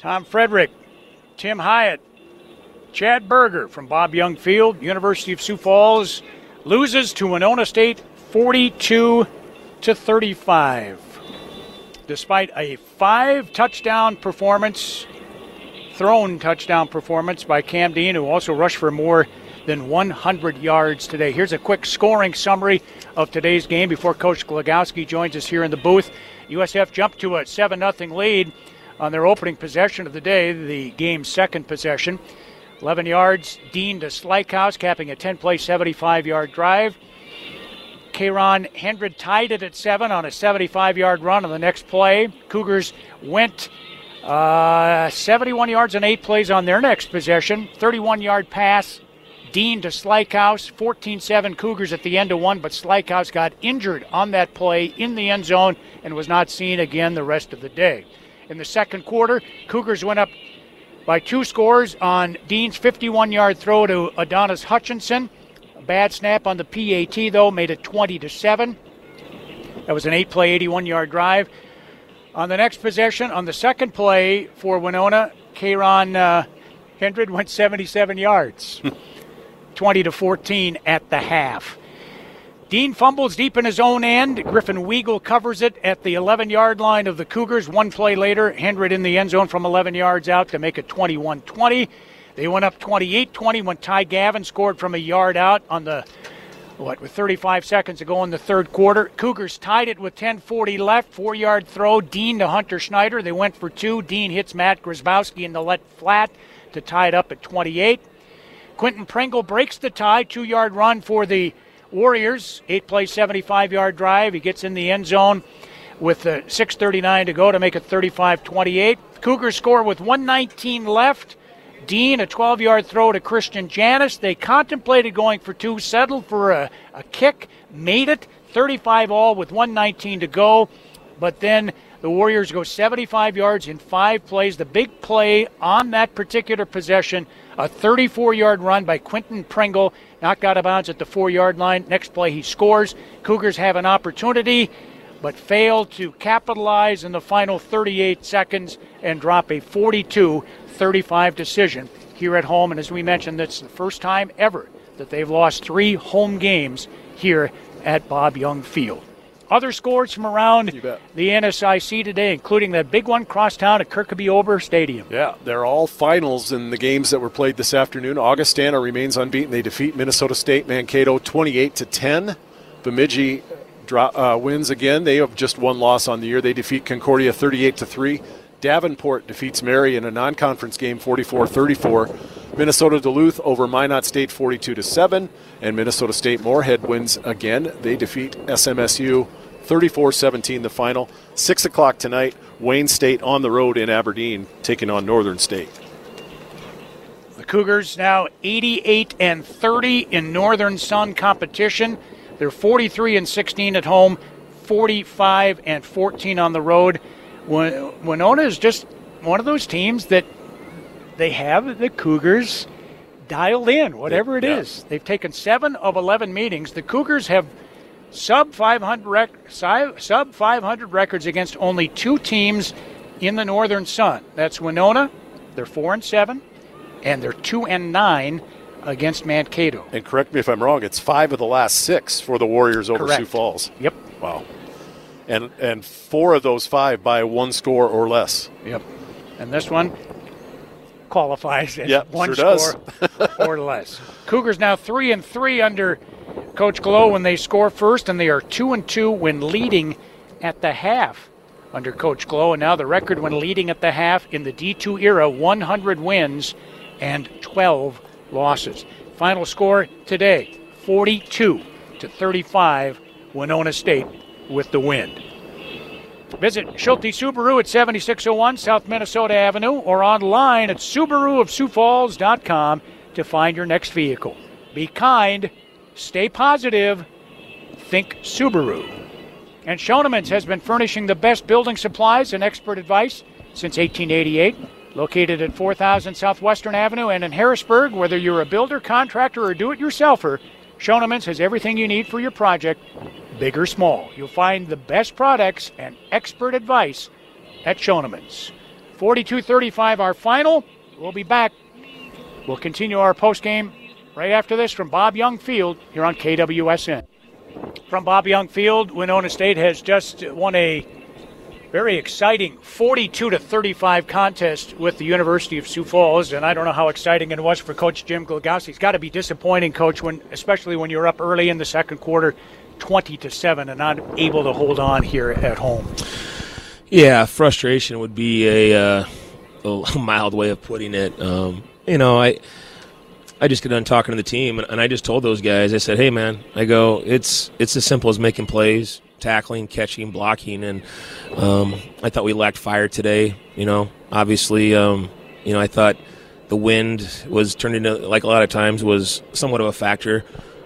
Tom Frederick, Tim Hyatt, Chad Berger from Bob Young Field, University of Sioux Falls loses to Winona State 42 to 35. Despite a five touchdown performance, thrown touchdown performance by Cam Dean, who also rushed for more than 100 yards today. Here's a quick scoring summary of today's game before Coach Glogowski joins us here in the booth. USF jumped to a 7 0 lead on their opening possession of the day, the game's second possession. 11 yards, Dean to Slykaus, capping a 10 play, 75 yard drive. Kayron Hendred tied it at seven on a 75 yard run on the next play. Cougars went uh, 71 yards and eight plays on their next possession. 31 yard pass. Dean to Slykaus, 14 7 Cougars at the end of one, but Slykaus got injured on that play in the end zone and was not seen again the rest of the day. In the second quarter, Cougars went up by two scores on Dean's 51 yard throw to Adonis Hutchinson. A bad snap on the PAT, though, made it 20 to 7. That was an eight play, 81 yard drive. On the next possession, on the second play for Winona, Kayron uh, Hendred went 77 yards, 20 to 14 at the half. Dean fumbles deep in his own end. Griffin Weigel covers it at the 11 yard line of the Cougars. One play later, Hendred in the end zone from 11 yards out to make it 21 20. They went up 28 20 when Ty Gavin scored from a yard out on the what, with 35 seconds to go in the third quarter. Cougars tied it with 10:40 left. Four-yard throw, Dean to Hunter Schneider. They went for two. Dean hits Matt Grzybowski in the let flat to tie it up at 28. Quentin Pringle breaks the tie. Two-yard run for the Warriors. Eight-play, 75-yard drive. He gets in the end zone with uh, 6:39 to go to make it 35-28. Cougars score with 119 left. Dean, a 12 yard throw to Christian Janis. They contemplated going for two, settled for a, a kick, made it 35 all with 119 to go. But then the Warriors go 75 yards in five plays. The big play on that particular possession, a 34 yard run by Quinton Pringle, knocked out of bounds at the four yard line. Next play, he scores. Cougars have an opportunity, but fail to capitalize in the final 38 seconds and drop a 42 35 decision here at home. And as we mentioned, that's the first time ever that they've lost three home games here at Bob Young Field. Other scores from around the NSIC today, including that big one crosstown at Kirkeby Over Stadium. Yeah, they're all finals in the games that were played this afternoon. Augustana remains unbeaten. They defeat Minnesota State Mankato 28 to 10. Bemidji uh, wins again. They have just one loss on the year. They defeat Concordia 38 to 3. Davenport defeats Mary in a non-conference game 44-34. Minnesota Duluth over Minot State 42 to 7 and Minnesota State Moorhead wins again. They defeat SMSU 34-17 the final. 6 o'clock tonight, Wayne State on the road in Aberdeen taking on Northern State. The Cougars now 88 and 30 in Northern Sun competition. They're 43 and 16 at home, 45 and 14 on the road. Winona is just one of those teams that they have the Cougars dialed in, whatever it yeah. is. They've taken seven of 11 meetings. The Cougars have sub 500 rec- sub 500 records against only two teams in the Northern Sun. That's Winona. They're four and seven, and they're two and nine against Mankato. And correct me if I'm wrong. It's five of the last six for the Warriors over correct. Sioux Falls. Yep. Wow and and four of those five by one score or less. Yep. And this one qualifies as yep, one sure score or less. Cougars now three and three under Coach Glow when they score first, and they are two and two when leading at the half under Coach Glow. And now the record when leading at the half in the D2 era 100 wins and 12 losses. Final score today 42 to 35, Winona State with the wind. Visit Schulte Subaru at 7601 South Minnesota Avenue or online at SubaruofSiouxFalls.com to find your next vehicle. Be kind, stay positive, think Subaru. And Schoeneman's has been furnishing the best building supplies and expert advice since 1888. Located at 4000 Southwestern Avenue and in Harrisburg, whether you're a builder, contractor, or do it yourselfer, Schoeneman's has everything you need for your project big or small. You'll find the best products and expert advice at Schoeneman's. 42 35, our final. We'll be back. We'll continue our post game right after this from Bob Young Field here on KWSN. From Bob Young Field, Winona State has just won a very exciting 42 to 35 contest with the University of Sioux Falls, and I don't know how exciting it was for Coach Jim Glogowski. It's got to be disappointing, Coach, when especially when you're up early in the second quarter, 20 to seven, and not able to hold on here at home. Yeah, frustration would be a, uh, a mild way of putting it. Um, you know, I. I just got done talking to the team, and, and I just told those guys, I said, "Hey, man, I go, it's it's as simple as making plays tackling, catching, blocking, and um, I thought we lacked fire today. You know, obviously, um, you know, I thought the wind was turned into like a lot of times was somewhat of a factor,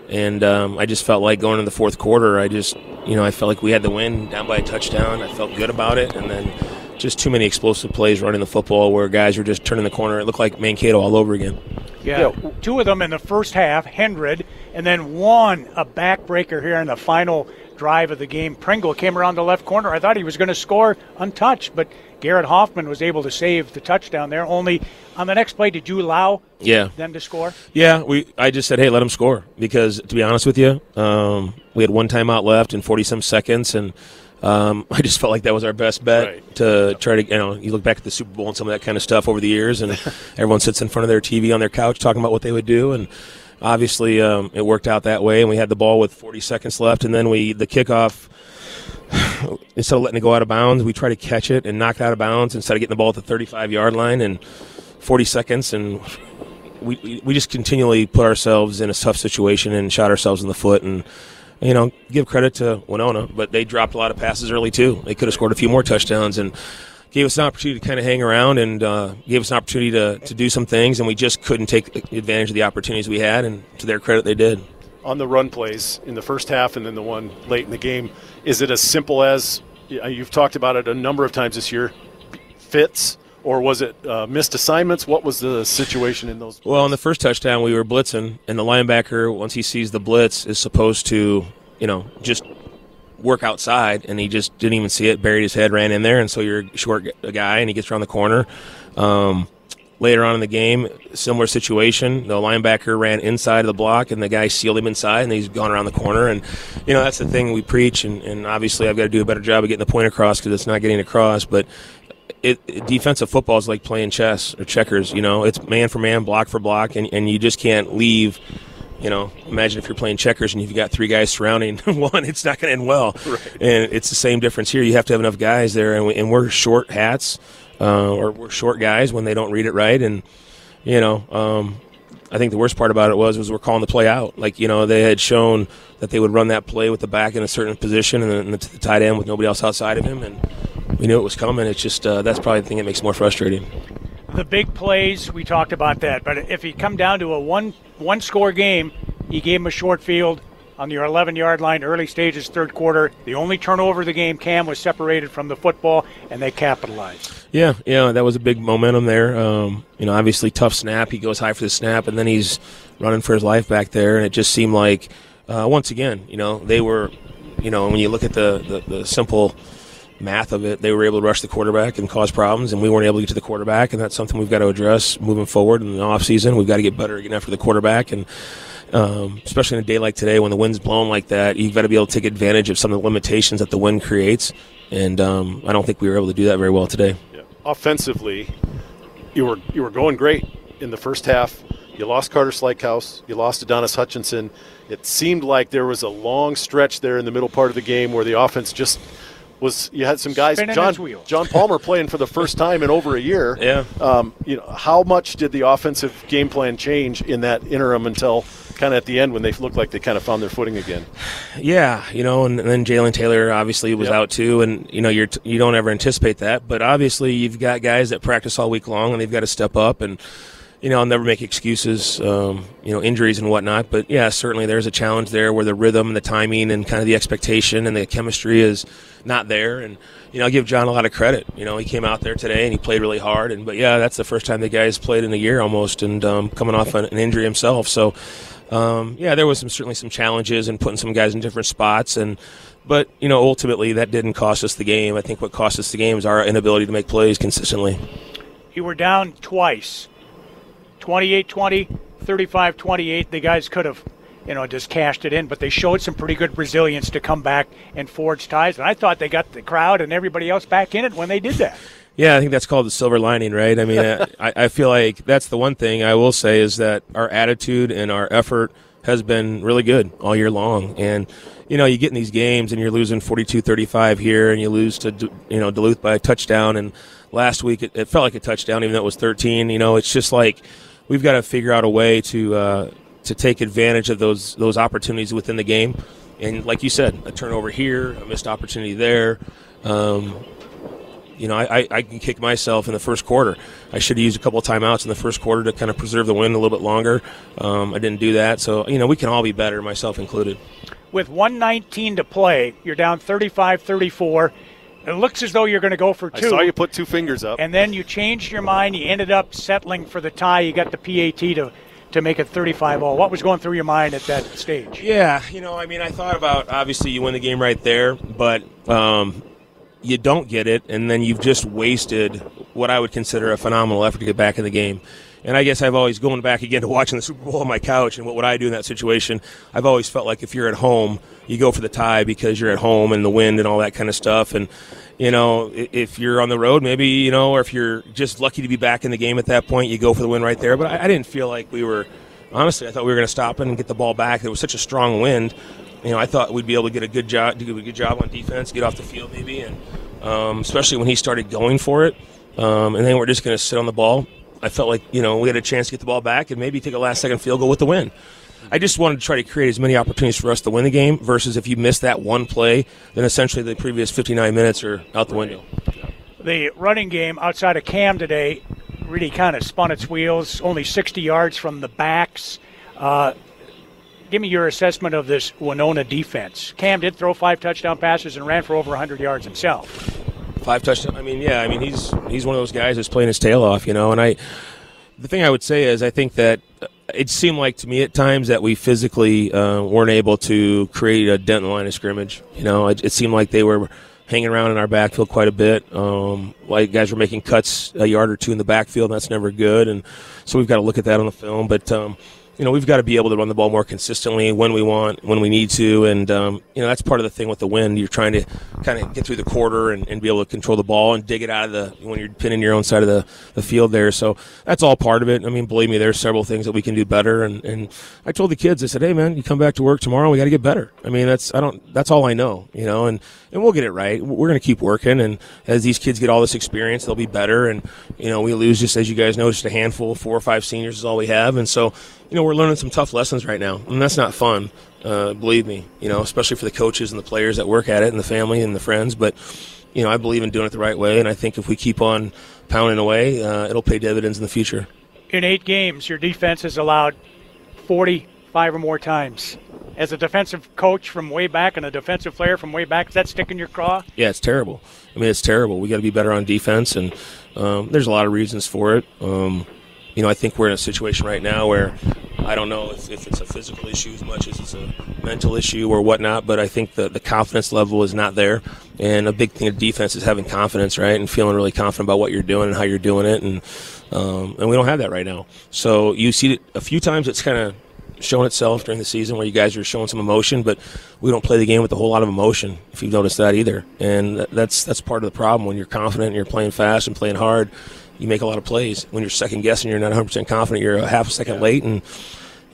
and um, I just felt like going into the fourth quarter, I just, you know, I felt like we had the win down by a touchdown. I felt good about it, and then just too many explosive plays running the football where guys were just turning the corner. It looked like Mankato all over again. Yeah, yeah. two of them in the first half, Hendred, and then one a backbreaker here in the final drive of the game. Pringle came around the left corner. I thought he was going to score untouched, but Garrett Hoffman was able to save the touchdown there. Only on the next play, did you allow yeah. them to score? Yeah, we. I just said, hey, let them score because to be honest with you, um, we had one timeout left in forty some seconds, and um, I just felt like that was our best bet right. to try to. You know, you look back at the Super Bowl and some of that kind of stuff over the years, and everyone sits in front of their TV on their couch talking about what they would do, and obviously um, it worked out that way, and we had the ball with 40 seconds left, and then we the kickoff. Instead of letting it go out of bounds, we try to catch it and knock it out of bounds instead of getting the ball at the 35 yard line and 40 seconds, and we we just continually put ourselves in a tough situation and shot ourselves in the foot and you know, give credit to Winona, but they dropped a lot of passes early too. They could have scored a few more touchdowns, and gave us an opportunity to kind of hang around and uh, gave us an opportunity to, to do some things, and we just couldn't take advantage of the opportunities we had. And to their credit, they did. On the run plays in the first half and then the one late in the game, is it as simple as you've talked about it a number of times this year? Fits or was it uh, missed assignments? What was the situation in those? Plays? Well, on the first touchdown, we were blitzing, and the linebacker, once he sees the blitz, is supposed to, you know, just work outside, and he just didn't even see it. Buried his head, ran in there, and so you're a short guy, and he gets around the corner. Um, later on in the game, similar situation. The linebacker ran inside of the block, and the guy sealed him inside, and he's gone around the corner. And you know that's the thing we preach, and, and obviously I've got to do a better job of getting the point across because it's not getting across. But it, it, defensive football is like playing chess or checkers. You know, it's man for man, block for block, and, and you just can't leave you know, imagine if you're playing checkers and you've got three guys surrounding one, it's not going to end well. Right. And it's the same difference here. You have to have enough guys there, and, we, and we're short hats, uh, or we're short guys when they don't read it right. And you know, um, I think the worst part about it was was we're calling the play out. Like you know, they had shown that they would run that play with the back in a certain position and the, the tight end with nobody else outside of him, and we knew it was coming. It's just uh, that's probably the thing that makes it more frustrating the big plays, we talked about that. But if he come down to a one one score game, you gave him a short field on your 11 yard line, early stages, third quarter. The only turnover of the game, Cam was separated from the football, and they capitalized. Yeah, yeah, that was a big momentum there. Um, you know, obviously tough snap. He goes high for the snap, and then he's running for his life back there, and it just seemed like uh, once again, you know, they were, you know, when you look at the the, the simple math of it, they were able to rush the quarterback and cause problems, and we weren't able to get to the quarterback, and that's something we've got to address moving forward in the offseason. We've got to get better again after the quarterback, and um, especially in a day like today when the wind's blowing like that, you've got to be able to take advantage of some of the limitations that the wind creates, and um, I don't think we were able to do that very well today. Yeah. Offensively, you were you were going great in the first half. You lost Carter Slykehouse. You lost Adonis Hutchinson. It seemed like there was a long stretch there in the middle part of the game where the offense just – was you had some guys John John Palmer playing for the first time in over a year. Yeah. Um, you know how much did the offensive game plan change in that interim until kind of at the end when they looked like they kind of found their footing again? Yeah, you know, and, and then Jalen Taylor obviously was yep. out too, and you know you're t- you don't ever anticipate that, but obviously you've got guys that practice all week long and they've got to step up and you know, I'll never make excuses, um, you know, injuries and whatnot. But yeah, certainly there's a challenge there where the rhythm and the timing and kind of the expectation and the chemistry is not there. And you know, I give John a lot of credit. You know, he came out there today and he played really hard. And but yeah, that's the first time the guy's played in a year almost, and um, coming off an, an injury himself. So um, yeah, there was some certainly some challenges and putting some guys in different spots and. But you know, ultimately, that didn't cost us the game. I think what cost us the game is our inability to make plays consistently. You were down twice 28 20, 35 28. The guys could have, you know, just cashed it in, but they showed some pretty good resilience to come back and forge ties. And I thought they got the crowd and everybody else back in it when they did that. Yeah, I think that's called the silver lining, right? I mean, uh, I, I feel like that's the one thing I will say is that our attitude and our effort has been really good all year long. And, you know, you get in these games and you're losing 42 35 here and you lose to, you know, Duluth by a touchdown. And last week it, it felt like a touchdown, even though it was 13. You know, it's just like, we've got to figure out a way to uh, to take advantage of those those opportunities within the game. And like you said, a turnover here, a missed opportunity there. Um, you know, I, I, can kick myself in the first quarter. I should have used a couple of timeouts in the first quarter to kind of preserve the win a little bit longer. Um, I didn't do that. So, you know, we can all be better, myself included. With 119 to play, you're down 35 34. It looks as though you're going to go for two. I saw you put two fingers up. And then you changed your mind. You ended up settling for the tie. You got the PAT to to make it 35 all. What was going through your mind at that stage? Yeah, you know, I mean, I thought about obviously you win the game right there, but um, you don't get it, and then you've just wasted what I would consider a phenomenal effort to get back in the game. And I guess I've always going back again to watching the Super Bowl on my couch and what would I do in that situation. I've always felt like if you're at home, you go for the tie because you're at home and the wind and all that kind of stuff. And you know, if you're on the road, maybe you know, or if you're just lucky to be back in the game at that point, you go for the win right there. But I, I didn't feel like we were. Honestly, I thought we were going to stop and get the ball back. There was such a strong wind. You know, I thought we'd be able to get a good job, do a good job on defense, get off the field maybe, and um, especially when he started going for it. Um, and then we're just going to sit on the ball. I felt like you know we had a chance to get the ball back and maybe take a last second field goal with the win. I just wanted to try to create as many opportunities for us to win the game versus if you miss that one play, then essentially the previous 59 minutes are out the window. The running game outside of Cam today really kind of spun its wheels, only 60 yards from the backs. Uh, give me your assessment of this Winona defense. Cam did throw five touchdown passes and ran for over 100 yards himself five touchdowns. I mean, yeah, I mean he's he's one of those guys that's playing his tail off, you know. And I, the thing I would say is, I think that it seemed like to me at times that we physically uh, weren't able to create a dent in the line of scrimmage. You know, it, it seemed like they were hanging around in our backfield quite a bit. Um, like guys were making cuts a yard or two in the backfield, that's never good. And so we've got to look at that on the film. But um, you know, we've got to be able to run the ball more consistently when we want, when we need to, and um, you know that's part of the thing with the wind. You're trying to kind of get through the quarter and, and, be able to control the ball and dig it out of the when you're pinning your own side of the, the field there. So that's all part of it. I mean, believe me, there's several things that we can do better. And, and I told the kids, I said, hey man, you come back to work tomorrow, we got to get better. I mean, that's I don't that's all I know, you know, and and we'll get it right. We're going to keep working, and as these kids get all this experience, they'll be better. And you know, we lose just as you guys know, just a handful, four or five seniors is all we have, and so you know, we're learning some tough lessons right now, and that's not fun. Uh, believe me, you know, especially for the coaches and the players that work at it, and the family and the friends. But you know, I believe in doing it the right way, and I think if we keep on pounding away, uh, it'll pay dividends in the future. In eight games, your defense has allowed 45 or more times. As a defensive coach from way back and a defensive player from way back, is that sticking your craw? Yeah, it's terrible. I mean, it's terrible. We got to be better on defense, and um, there's a lot of reasons for it. Um, you know, I think we're in a situation right now where I don't know if, if, it's a physical issue as much as it's a mental issue or whatnot, but I think the, the confidence level is not there. And a big thing of defense is having confidence, right? And feeling really confident about what you're doing and how you're doing it. And, um, and we don't have that right now. So you see it a few times it's kind of shown itself during the season where you guys are showing some emotion, but we don't play the game with a whole lot of emotion. If you've noticed that either, and that's that's part of the problem when you're confident and you're playing fast and playing hard you make a lot of plays. When you're second guessing, you're not 100 percent confident. You're a half a second late, and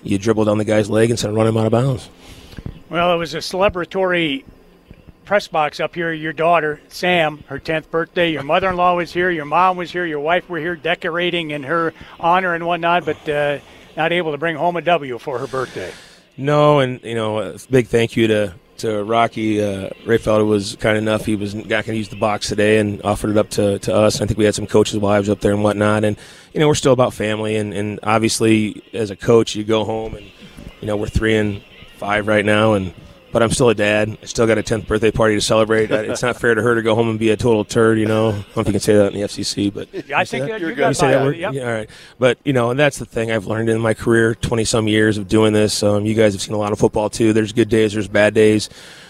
you dribble down the guy's leg instead of running him out of bounds. Well, it was a celebratory press box up here. Your daughter, Sam, her 10th birthday. Your mother in law was here. Your mom was here. Your wife were here decorating in her honor and whatnot, but uh, not able to bring home a W for her birthday. No, and, you know, a big thank you to to Rocky. Uh, Ray Felder was kind enough. He was not going to use the box today and offered it up to, to us. I think we had some coaches' wives up there and whatnot. And, you know, we're still about family. And, and obviously, as a coach, you go home and, you know, we're three and five right now. And, but I'm still a dad. I still got a 10th birthday party to celebrate. it's not fair to her to go home and be a total turd, you know. I don't know if you can say that in the FCC, but yeah, I think that? you're you good. you say that word? Yep. Yeah, all right. But you know, and that's the thing I've learned in my career, twenty some years of doing this. Um, you guys have seen a lot of football too. There's good days, there's bad days,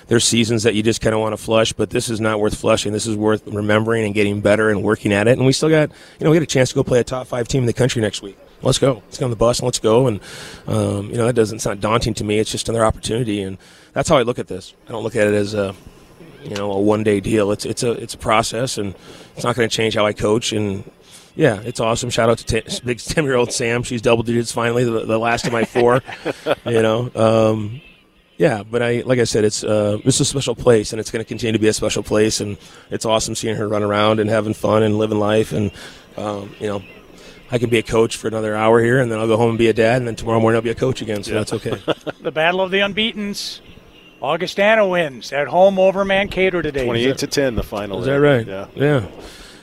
there's seasons that you just kind of want to flush. But this is not worth flushing. This is worth remembering and getting better and working at it. And we still got, you know, we got a chance to go play a top five team in the country next week. Let's go. Let's get on the bus and let's go. And um, you know, that doesn't. sound daunting to me. It's just another opportunity, and that's how I look at this. I don't look at it as a you know a one day deal. It's it's a it's a process, and it's not going to change how I coach. And yeah, it's awesome. Shout out to t- big ten year old Sam. She's double digits finally, the, the last of my four. you know, um, yeah. But I like I said, it's uh, it's a special place, and it's going to continue to be a special place. And it's awesome seeing her run around and having fun and living life. And um, you know, I can be a coach for another hour here, and then I'll go home and be a dad, and then tomorrow morning I'll be a coach again. So that's okay. The battle of the unbeatens. Augustana wins at home over Mankato today. 28 to 10, the final. Is that right? Yeah. Yeah.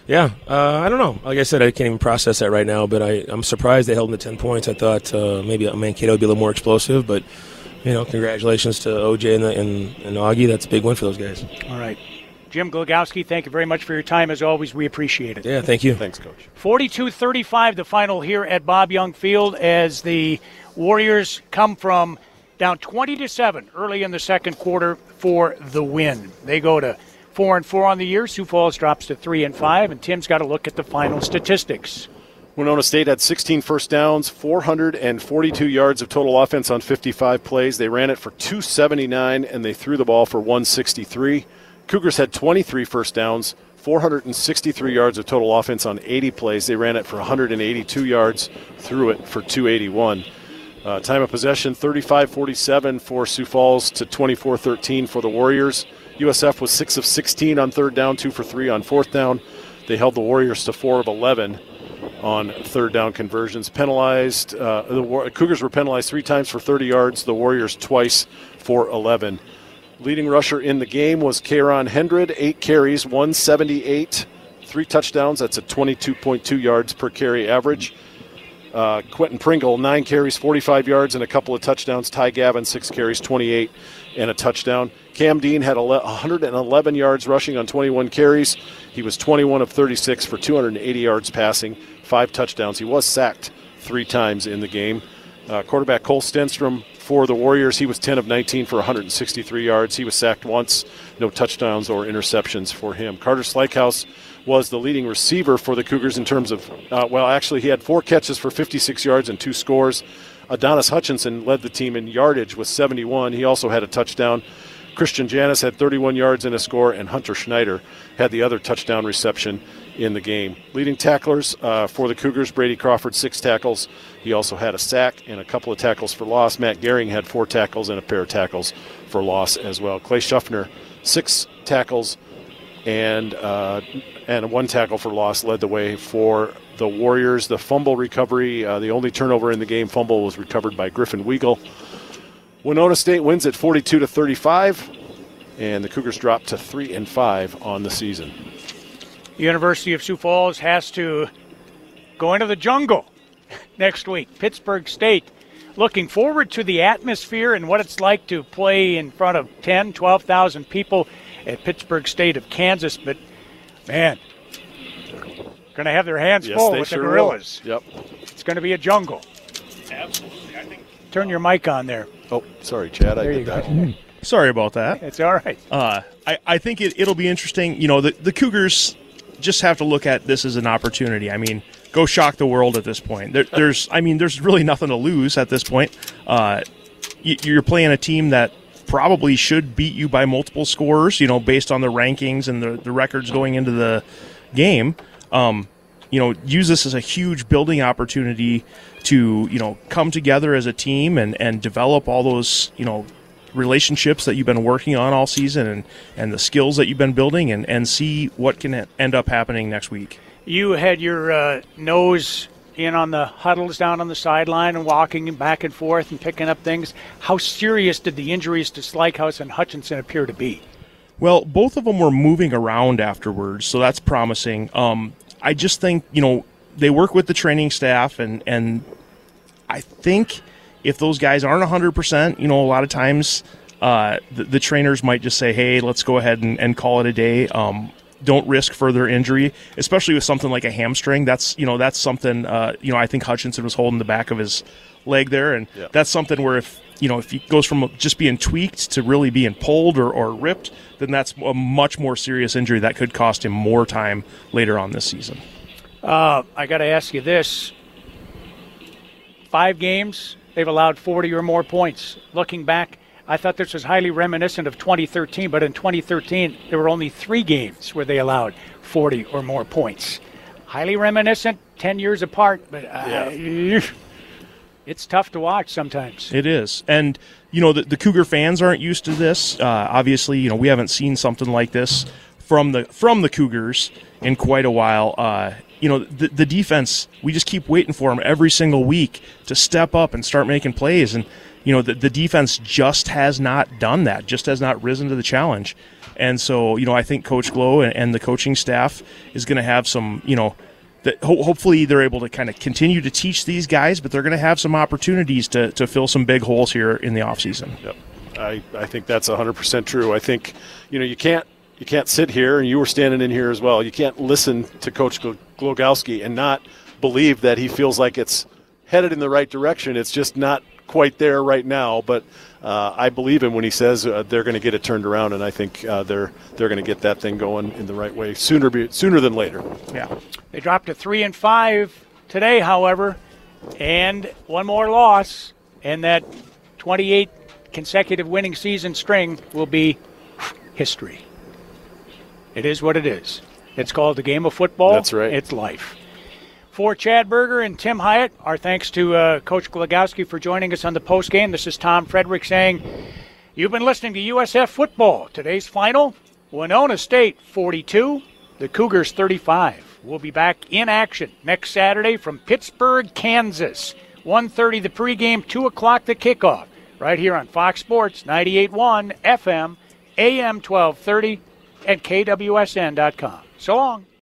Yeah. Uh, I don't know. Like I said, I can't even process that right now, but I, I'm surprised they held them to 10 points. I thought uh, maybe Mankato would be a little more explosive, but, you know, congratulations to OJ and, the, and, and Augie. That's a big win for those guys. All right. Jim Glogowski, thank you very much for your time. As always, we appreciate it. Yeah, thank you. Thanks, Coach. 42 35, the final here at Bob Young Field as the Warriors come from down 20 to 7 early in the second quarter for the win. They go to 4 and 4 on the year. Sioux Falls drops to 3 and 5, and Tim's got to look at the final statistics. Winona State had 16 first downs, 442 yards of total offense on 55 plays. They ran it for 279 and they threw the ball for 163. Cougars had 23 first downs, 463 yards of total offense on 80 plays. They ran it for 182 yards, threw it for 281. Uh, time of possession 35 47 for Sioux Falls to 24 13 for the Warriors. USF was 6 of 16 on third down, 2 for 3 on fourth down. They held the Warriors to 4 of 11 on third down conversions. Penalized, uh, the War- Cougars were penalized three times for 30 yards, the Warriors twice for 11. Leading rusher in the game was Karon Hendred, eight carries, 178, three touchdowns. That's a 22.2 yards per carry average. Uh, Quentin Pringle, nine carries, 45 yards, and a couple of touchdowns. Ty Gavin, six carries, 28, and a touchdown. Cam Dean had 111 yards rushing on 21 carries. He was 21 of 36 for 280 yards passing, five touchdowns. He was sacked three times in the game. Uh, quarterback Cole Stenstrom for the Warriors, he was 10 of 19 for 163 yards. He was sacked once, no touchdowns or interceptions for him. Carter Slykehouse was the leading receiver for the Cougars in terms of, uh, well, actually, he had four catches for 56 yards and two scores. Adonis Hutchinson led the team in yardage with 71. He also had a touchdown. Christian Janis had 31 yards and a score, and Hunter Schneider had the other touchdown reception in the game. Leading tacklers uh, for the Cougars, Brady Crawford, six tackles. He also had a sack and a couple of tackles for loss. Matt Gehring had four tackles and a pair of tackles for loss as well. Clay Schuffner, six tackles and uh, and one tackle for loss led the way for the Warriors. The fumble recovery, uh, the only turnover in the game fumble was recovered by Griffin Weigel. Winona State wins at 42 to 35, and the Cougars drop to three and five on the season. University of Sioux Falls has to go into the jungle next week. Pittsburg State. Looking forward to the atmosphere and what it's like to play in front of 10, 12,000 people at Pittsburg State of Kansas. But, man, going to have their hands Yes, full with sure the will. gorillas. Yep. It's going to be a jungle. Absolutely. I think Turn your mic on there. Oh, sorry, Chad. I There did you that. go. sorry about that. It's all right. Uh, I, I think it, it'll be interesting. You know, the, the Cougars just have to look at this as an opportunity. I mean, go shock the world at this point. There, there's, I mean, there's really nothing to lose at this point. Uh, you, you're playing a team that probably should beat you by multiple scores. You know, based on the rankings and the, the records going into the game. Um, you know, use this as a huge building opportunity to you know come together as a team and and develop all those you know relationships that you've been working on all season and, and the skills that you've been building and, and see what can end up happening next week. You had your uh, nose in on the huddles down on the sideline and walking back and forth and picking up things. How serious did the injuries to Slykehouse and Hutchinson appear to be? Well, both of them were moving around afterwards, so that's promising. Um, I just think you know they work with the training staff, and and I think if those guys aren't 100%, you know, a lot of times uh, the, the, trainers might just say, hey, let's go ahead and, and call it a day. Um, don't risk further injury, especially with something like a hamstring. That's you know that's something uh, you know I think Hutchinson was holding the back of his leg there, and yeah. that's something where if you know if he goes from just being tweaked to really being pulled or, or ripped, then that's a much more serious injury that could cost him more time later on this season. Uh, I got to ask you this: five games, they've allowed 40 or more points. Looking back, I thought this was highly reminiscent of 2013, but in 2013, there were only three games where they allowed 40 or more points. Highly reminiscent, 10 years apart, but uh, yeah. it's tough to watch sometimes. It is. And, you know, the, the Cougar fans aren't used to this. Uh, obviously, you know, we haven't seen something like this from the from the Cougars in quite a while. Uh, you know, the, the defense, we just keep waiting for them every single week to step up and start making plays. And, you know, the, the defense just has not done that, just has not risen to the challenge. And so, you know, I think Coach Glow and, and the coaching staff is going to have some, you know, that ho- hopefully they're able to kind of continue to teach these guys, but they're going to have some opportunities to, to fill some big holes here in the offseason. Yep. I, I think that's 100% true. I think, you know, you can't you can't sit here, and you were standing in here as well. You can't listen to Coach Glogowski and not believe that he feels like it's headed in the right direction. It's just not quite there right now, but uh, I believe him when he says uh, they're going to get it turned around, and I think uh, they're they're going to get that thing going in the right way sooner be, sooner than later. Yeah, they dropped to three and five today, however, and one more loss, and that 28 consecutive winning season string will be history. It is what it is. It's called the game of football. That's right. It's life. For Chad Berger and Tim Hyatt, our thanks to uh, Coach Glogowski for joining us on the post game. This is Tom Frederick saying, You've been listening to USF football. Today's final Winona State 42, the Cougars 35. We'll be back in action next Saturday from Pittsburg, Kansas. 1.30 the pregame, 2 o'clock the kickoff, right here on Fox Sports 98.1 FM, AM 1230 at kwsn.com. So long.